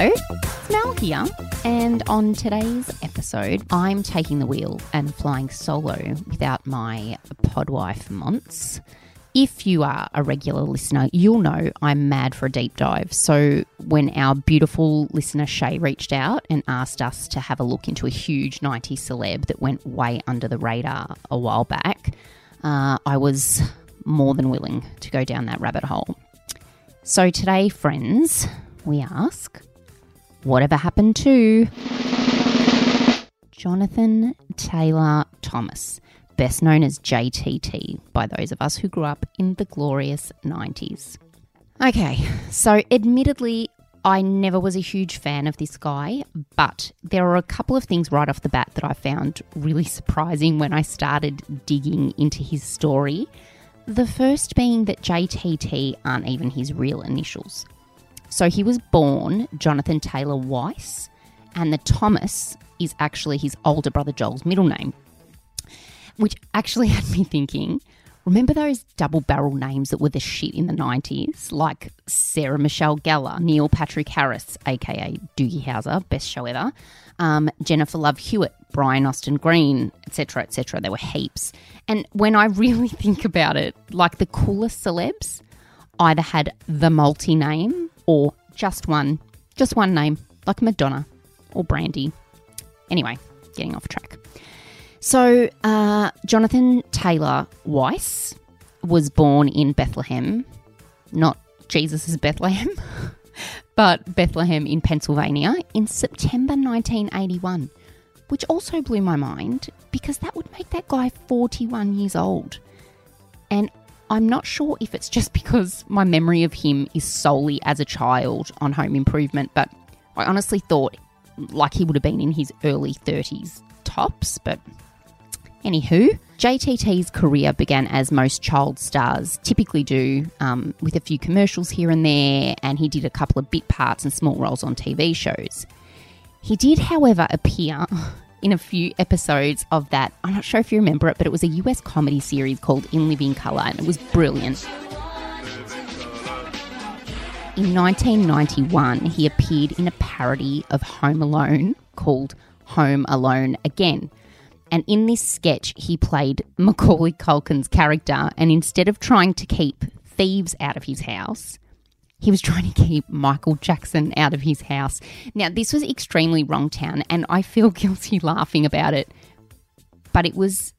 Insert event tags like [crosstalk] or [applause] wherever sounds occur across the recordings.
Hello, it's Mel here. And on today's episode, I'm taking the wheel and flying solo without my podwife Monts. If you are a regular listener, you'll know I'm mad for a deep dive. So, when our beautiful listener Shay reached out and asked us to have a look into a huge 90s celeb that went way under the radar a while back, uh, I was more than willing to go down that rabbit hole. So, today, friends, we ask whatever happened to Jonathan Taylor Thomas, best known as JTT by those of us who grew up in the glorious 90s. Okay, so admittedly, I never was a huge fan of this guy, but there are a couple of things right off the bat that I found really surprising when I started digging into his story. The first being that JTT aren't even his real initials. So he was born Jonathan Taylor Weiss, and the Thomas is actually his older brother Joel's middle name, which actually [laughs] had me thinking. Remember those double barrel names that were the shit in the 90s? Like Sarah Michelle Gellar, Neil Patrick Harris, aka Doogie Howser, best show ever, um, Jennifer Love Hewitt, Brian Austin Green, etc., etc. There were heaps. And when I [laughs] really think about it, like the coolest celebs either had the multi name or just one, just one name, like Madonna or Brandy. Anyway, getting off track. So, uh, Jonathan Taylor Weiss was born in Bethlehem, not Jesus' Bethlehem, [laughs] but Bethlehem in Pennsylvania in September 1981, which also blew my mind because that would make that guy 41 years old. And I'm not sure if it's just because my memory of him is solely as a child on Home Improvement, but I honestly thought like he would have been in his early 30s tops, but anywho. JTT's career began as most child stars typically do, um, with a few commercials here and there, and he did a couple of bit parts and small roles on TV shows. He did, however, appear in a few episodes of that. I'm not sure if you remember it, but it was a US comedy series called In Living Color, and it was brilliant. In 1991, he appeared in a parody of Home Alone called Home Alone Again. And in this sketch, he played Macaulay Culkin's character, and instead of trying to keep thieves out of his house, he was trying to keep Michael Jackson out of his house. Now, this was extremely wrong town, and I feel [laughs] guilty laughing about it, but it was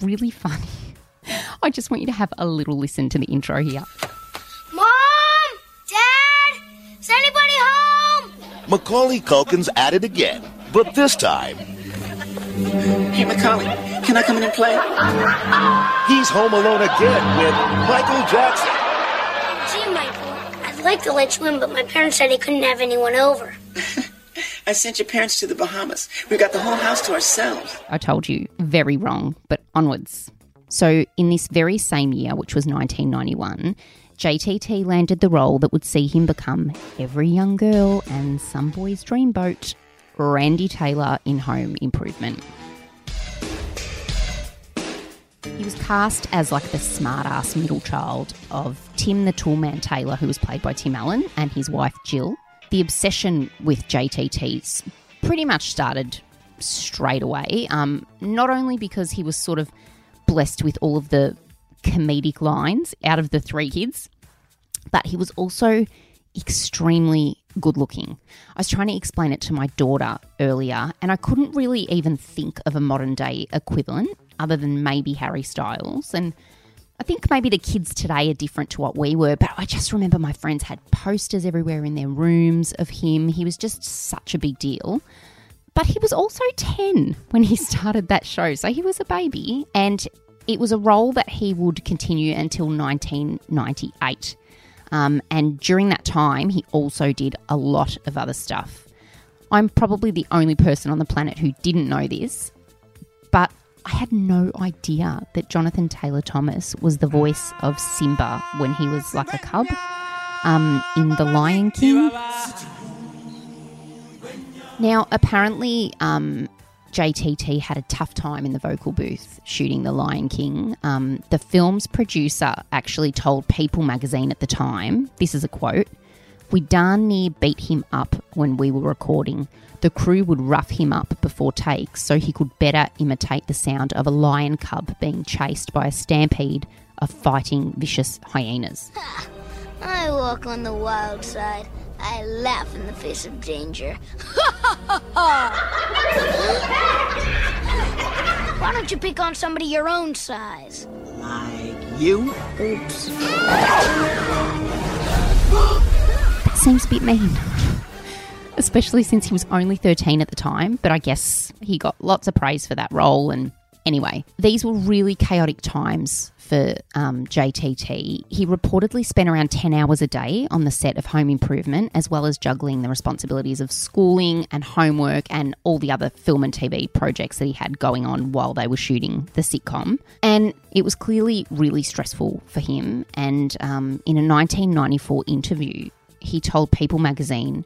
really funny. [laughs] I just want you to have a little listen to the intro here. Mom! Dad! Is anybody home? Macaulay Culkin's at it again, but this time Hey, Macaulay, can I come in and play? he's home alone again with Michael Jackson. Gee, Michael, I'd like to let you in, but my parents said they couldn't have anyone over. [laughs] I sent your parents to the Bahamas. We've got the whole house to ourselves. I told you, very wrong, but onwards. So, in this very same year, which was 1991, JTT landed the role that would see him become every young girl and some boy's dreamboat, Randy Taylor in Home Improvement. He was cast as like the smart-ass middle child of Tim the Toolman Taylor, who was played by Tim Allen, and his wife Jill. The obsession with JTTs pretty much started straight away. Um, not only because he was sort of blessed with all of the comedic lines out of the three kids, but he was also extremely good looking. I was trying to explain it to my daughter earlier, and I couldn't really even think of a modern day equivalent other than maybe Harry Styles. And I think maybe the kids today are different to what we were, but I just remember my friends had posters everywhere in their rooms of him. He was just such a big deal. But he was also 10 when he [laughs] started that show, so he was a baby, and it was a role that he would continue until 1998. Um, and during that time, he also did a lot of other stuff. I'm probably the only person on the planet who didn't know this, but I had no idea that Jonathan Taylor Thomas was the voice of Simba when he was like a cub um, in The Lion King. Now, apparently, um, JTT had a tough time in the vocal booth shooting The Lion King. Um, the film's producer actually told People magazine at the time this is a quote We darn near beat him up when we were recording. The crew would rough him up before takes so he could better imitate the sound of a lion cub being chased by a stampede of fighting vicious hyenas. [laughs] I walk on the wild side. I laugh in the face of danger. [laughs] Why don't you pick on somebody your own size? Like you? Oops. Seems a bit mean. Especially since he was only 13 at the time, but I guess he got lots of praise for that role. And anyway, these were really chaotic times for um, JTT. He reportedly spent around 10 hours a day on the set of Home Improvement, as well as juggling the responsibilities of schooling and homework and all the other film and TV projects that he had going on while they were shooting the sitcom. And it was clearly really stressful for him. And um, in a 1994 interview, he told People magazine,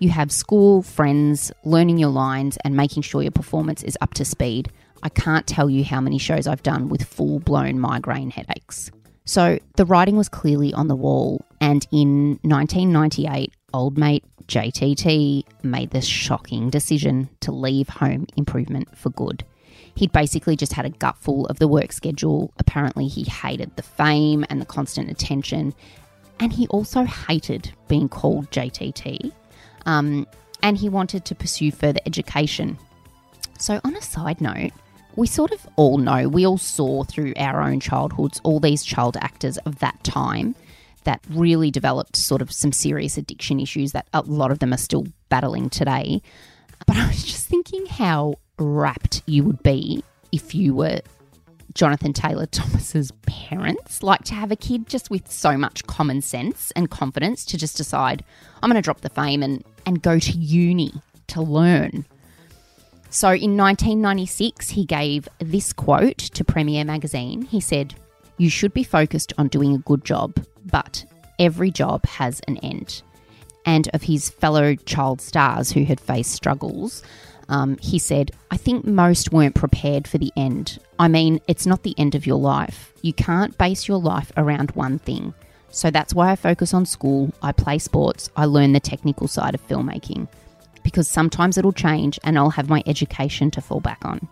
you have school, friends, learning your lines, and making sure your performance is up to speed. I can't tell you how many shows I've done with full blown migraine headaches. So the writing was clearly on the wall, and in 1998, old mate JTT made the shocking decision to leave home improvement for good. He'd basically just had a gutful of the work schedule. Apparently, he hated the fame and the constant attention, and he also hated being called JTT. Um, and he wanted to pursue further education. So, on a side note, we sort of all know, we all saw through our own childhoods all these child actors of that time that really developed sort of some serious addiction issues that a lot of them are still battling today. But I was just thinking how rapt you would be if you were Jonathan Taylor Thomas's parents, like to have a kid just with so much common sense and confidence to just decide, I'm going to drop the fame and, and go to uni to learn. So in 1996, he gave this quote to Premiere magazine. He said, You should be focused on doing a good job, but every job has an end. And of his fellow child stars who had faced struggles, um, he said, I think most weren't prepared for the end. I mean, it's not the end of your life. You can't base your life around one thing. So that's why I focus on school, I play sports, I learn the technical side of filmmaking. Because sometimes it'll change and I'll have my education to fall back on.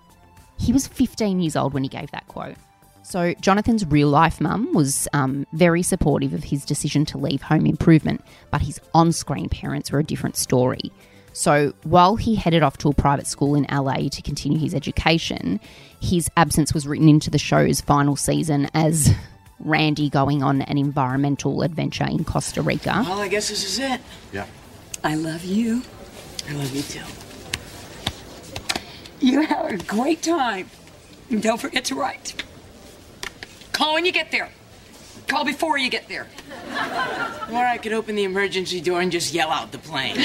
He was 15 years old when he gave that quote. So, Jonathan's real life mum was um, very supportive of his decision to leave home improvement, but his on screen parents were a different story. So, while he headed off to a private school in LA to continue his education, his absence was written into the show's final season as Randy going on an environmental adventure in Costa Rica. Well, I guess this is it. Yeah. I love you. I love you too. You have a great time. And don't forget to write. Call when you get there. Call before you get there. Or I could open the emergency door and just yell out the plane.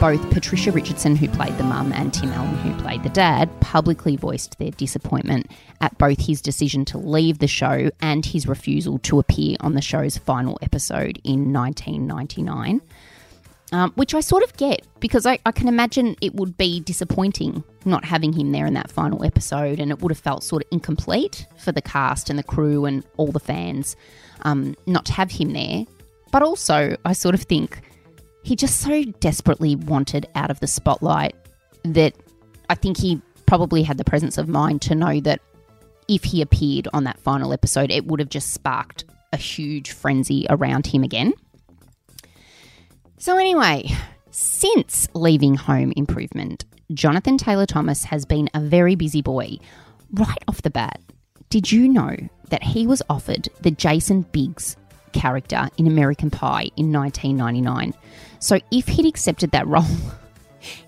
Both Patricia Richardson, who played the mum, and Tim Allen, who played the dad, publicly voiced their disappointment at both his decision to leave the show and his refusal to appear on the show's final episode in 1999. Um, which I sort of get because I, I can imagine it would be disappointing not having him there in that final episode, and it would have felt sort of incomplete for the cast and the crew and all the fans um, not to have him there. But also, I sort of think he just so desperately wanted out of the spotlight that I think he probably had the presence of mind to know that if he appeared on that final episode, it would have just sparked a huge frenzy around him again. So, anyway, since leaving Home Improvement, Jonathan Taylor Thomas has been a very busy boy. Right off the bat, did you know that he was offered the Jason Biggs character in American Pie in 1999? So, if he'd accepted that [laughs] role,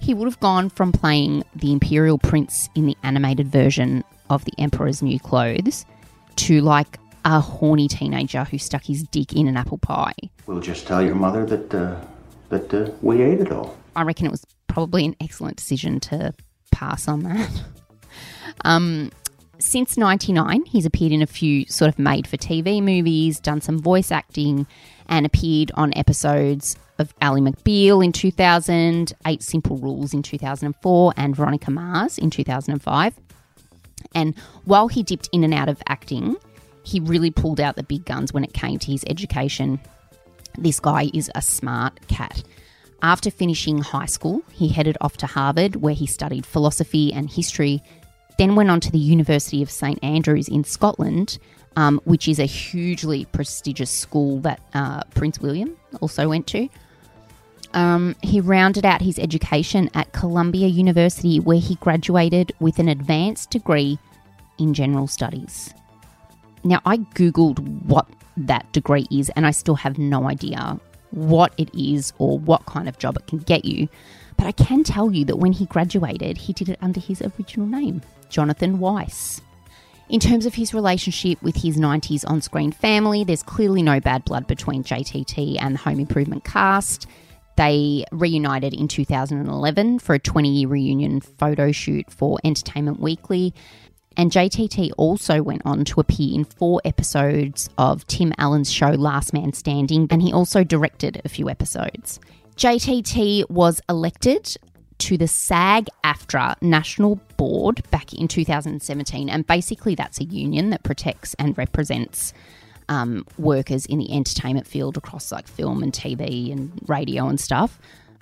he would have gone from playing the Imperial Prince in the animated version of The Emperor's New Clothes to like a horny teenager who stuck his dick in an apple pie. We'll just tell your mother that uh, that uh, we ate it all. I reckon it was probably an excellent decision to pass on that. [laughs] Um, since 99, he's appeared in a few sort of made for TV movies, done some voice acting, and appeared on episodes of Ally McBeal in 2000, Eight Simple Rules in 2004, and Veronica Mars in 2005. And while he dipped in and out of acting, He really pulled out the big guns when it came to his education. This guy is a smart cat. After finishing high school, he headed off to Harvard, where he studied philosophy and history, then went on to the University of St Andrews in Scotland, um, which is a hugely prestigious school that uh, Prince William also went to. Um, he rounded out his education at Columbia University, where he graduated with an advanced degree in general studies. Now, I Googled what that degree is, and I still have no idea what it is or what kind of job it can get you. But I can tell you that when he graduated, he did it under his original name, Jonathan Weiss. In terms of his relationship with his 90s on screen family, there's clearly no bad blood between JTT and the Home Improvement cast. They reunited in 2011 for a 20 year reunion photo shoot for Entertainment Weekly. And JTT also went on to appear in four episodes of Tim Allen's show Last Man Standing, and he also directed a few episodes. JTT was elected to the SAG AFTRA National Board back in 2017, and basically that's a union that protects and represents um, workers in the entertainment field across like film and TV and radio and stuff.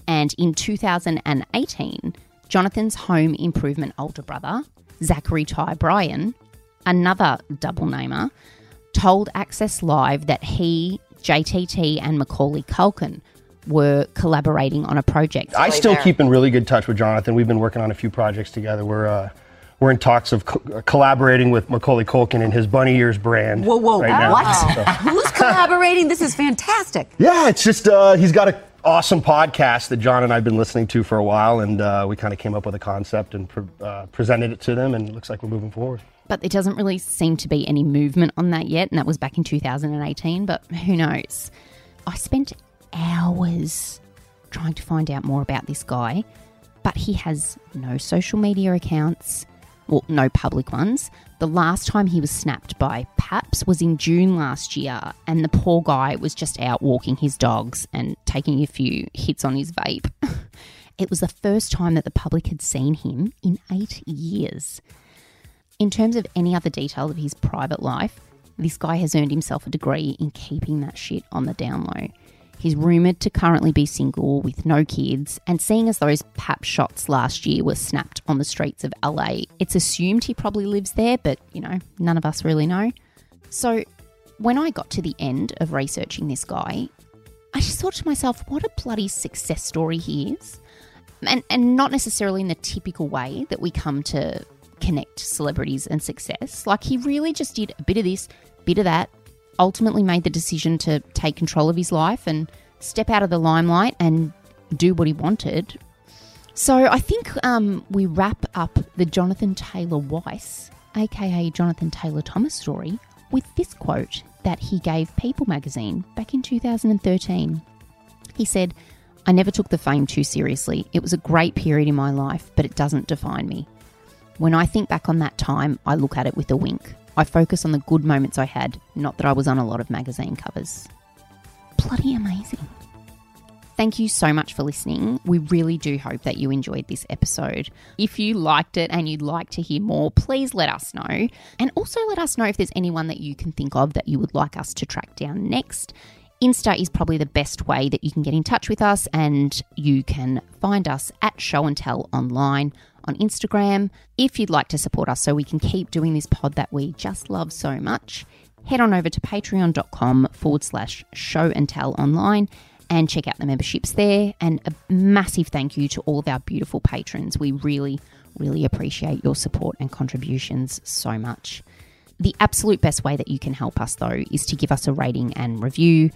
And in 2018, Jonathan's home improvement older brother, Zachary Ty Bryan, another double namer, told Access Live that he, JTT, and Macaulay Culkin were collaborating on a project. I still keep in really good touch with Jonathan. We've been working on a few projects together. We're uh, we're in talks of co- collaborating with Macaulay Culkin and his Bunny Ears brand. Whoa, whoa, right now. what? So- [laughs] Who's collaborating? This is fantastic. yeah, it's just uh, he's got an awesome podcast that John and I've been listening to for a while, and uh, we kind of came up with a concept and pre- uh, presented it to them, and it looks like we're moving forward. but there doesn't really seem to be any movement on that yet, and that was back in 2018. But who knows? I spent hours trying to find out more about this guy, but he has no social media accounts, well, no public ones. The last time he was snapped by Paps was in June last year, and the poor guy was just out walking his dogs and taking a few hits on his vape. [laughs] it was the first time that the public had seen him in eight years. In terms of any other detail of his private life, this guy has earned himself a degree in keeping that shit on the down low. He's rumoured to currently be single with no kids, and seeing as those pap shots last year were snapped on the streets of LA, it's assumed he probably lives there, but you know, none of us really know. So, when I got to the end of researching this guy, I just thought to myself, what a bloody success story he is. And, and not necessarily in the typical way that we come to connect celebrities and success. Like, he really just did a bit of this, bit of that, ultimately made the decision to take control of his life and step out of the limelight and do what he wanted. So I think um, we wrap up the Jonathan Taylor Weiss, aka Jonathan Taylor Thomas story, with this quote that he gave People magazine back in 2013. He said, I never took the fame too seriously. It was a great period in my life, but it doesn't define me. When I think back on that time, I look at it with a wink. I focus on the good moments I had, not that I was on a lot of magazine covers. Bloody amazing. Thank you so much for listening. We really do hope that you enjoyed this episode. If you liked it and you'd like to hear more, please let us know. And also let us know if there's anyone that you can think of that you would like us to track down next. Insta is probably the best way that you can get in touch with us, and you can find us at Show and Tell Online on Instagram. If you'd like to support us so we can keep doing this pod that we just love so much, head on over to patreon.com forward slash show and tell online and check out the memberships there. And a massive thank you to all of our beautiful patrons. We really, really appreciate your support and contributions so much. The absolute best way that you can help us, though, is to give us a rating and review.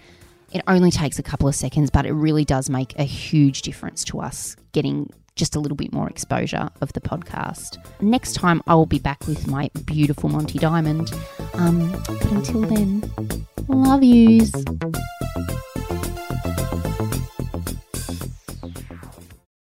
It only takes a couple of seconds, but it really does make a huge difference to us getting just a little bit more exposure of the podcast. Next time, I will be back with my beautiful Monty Diamond. Um, but until then, love yous.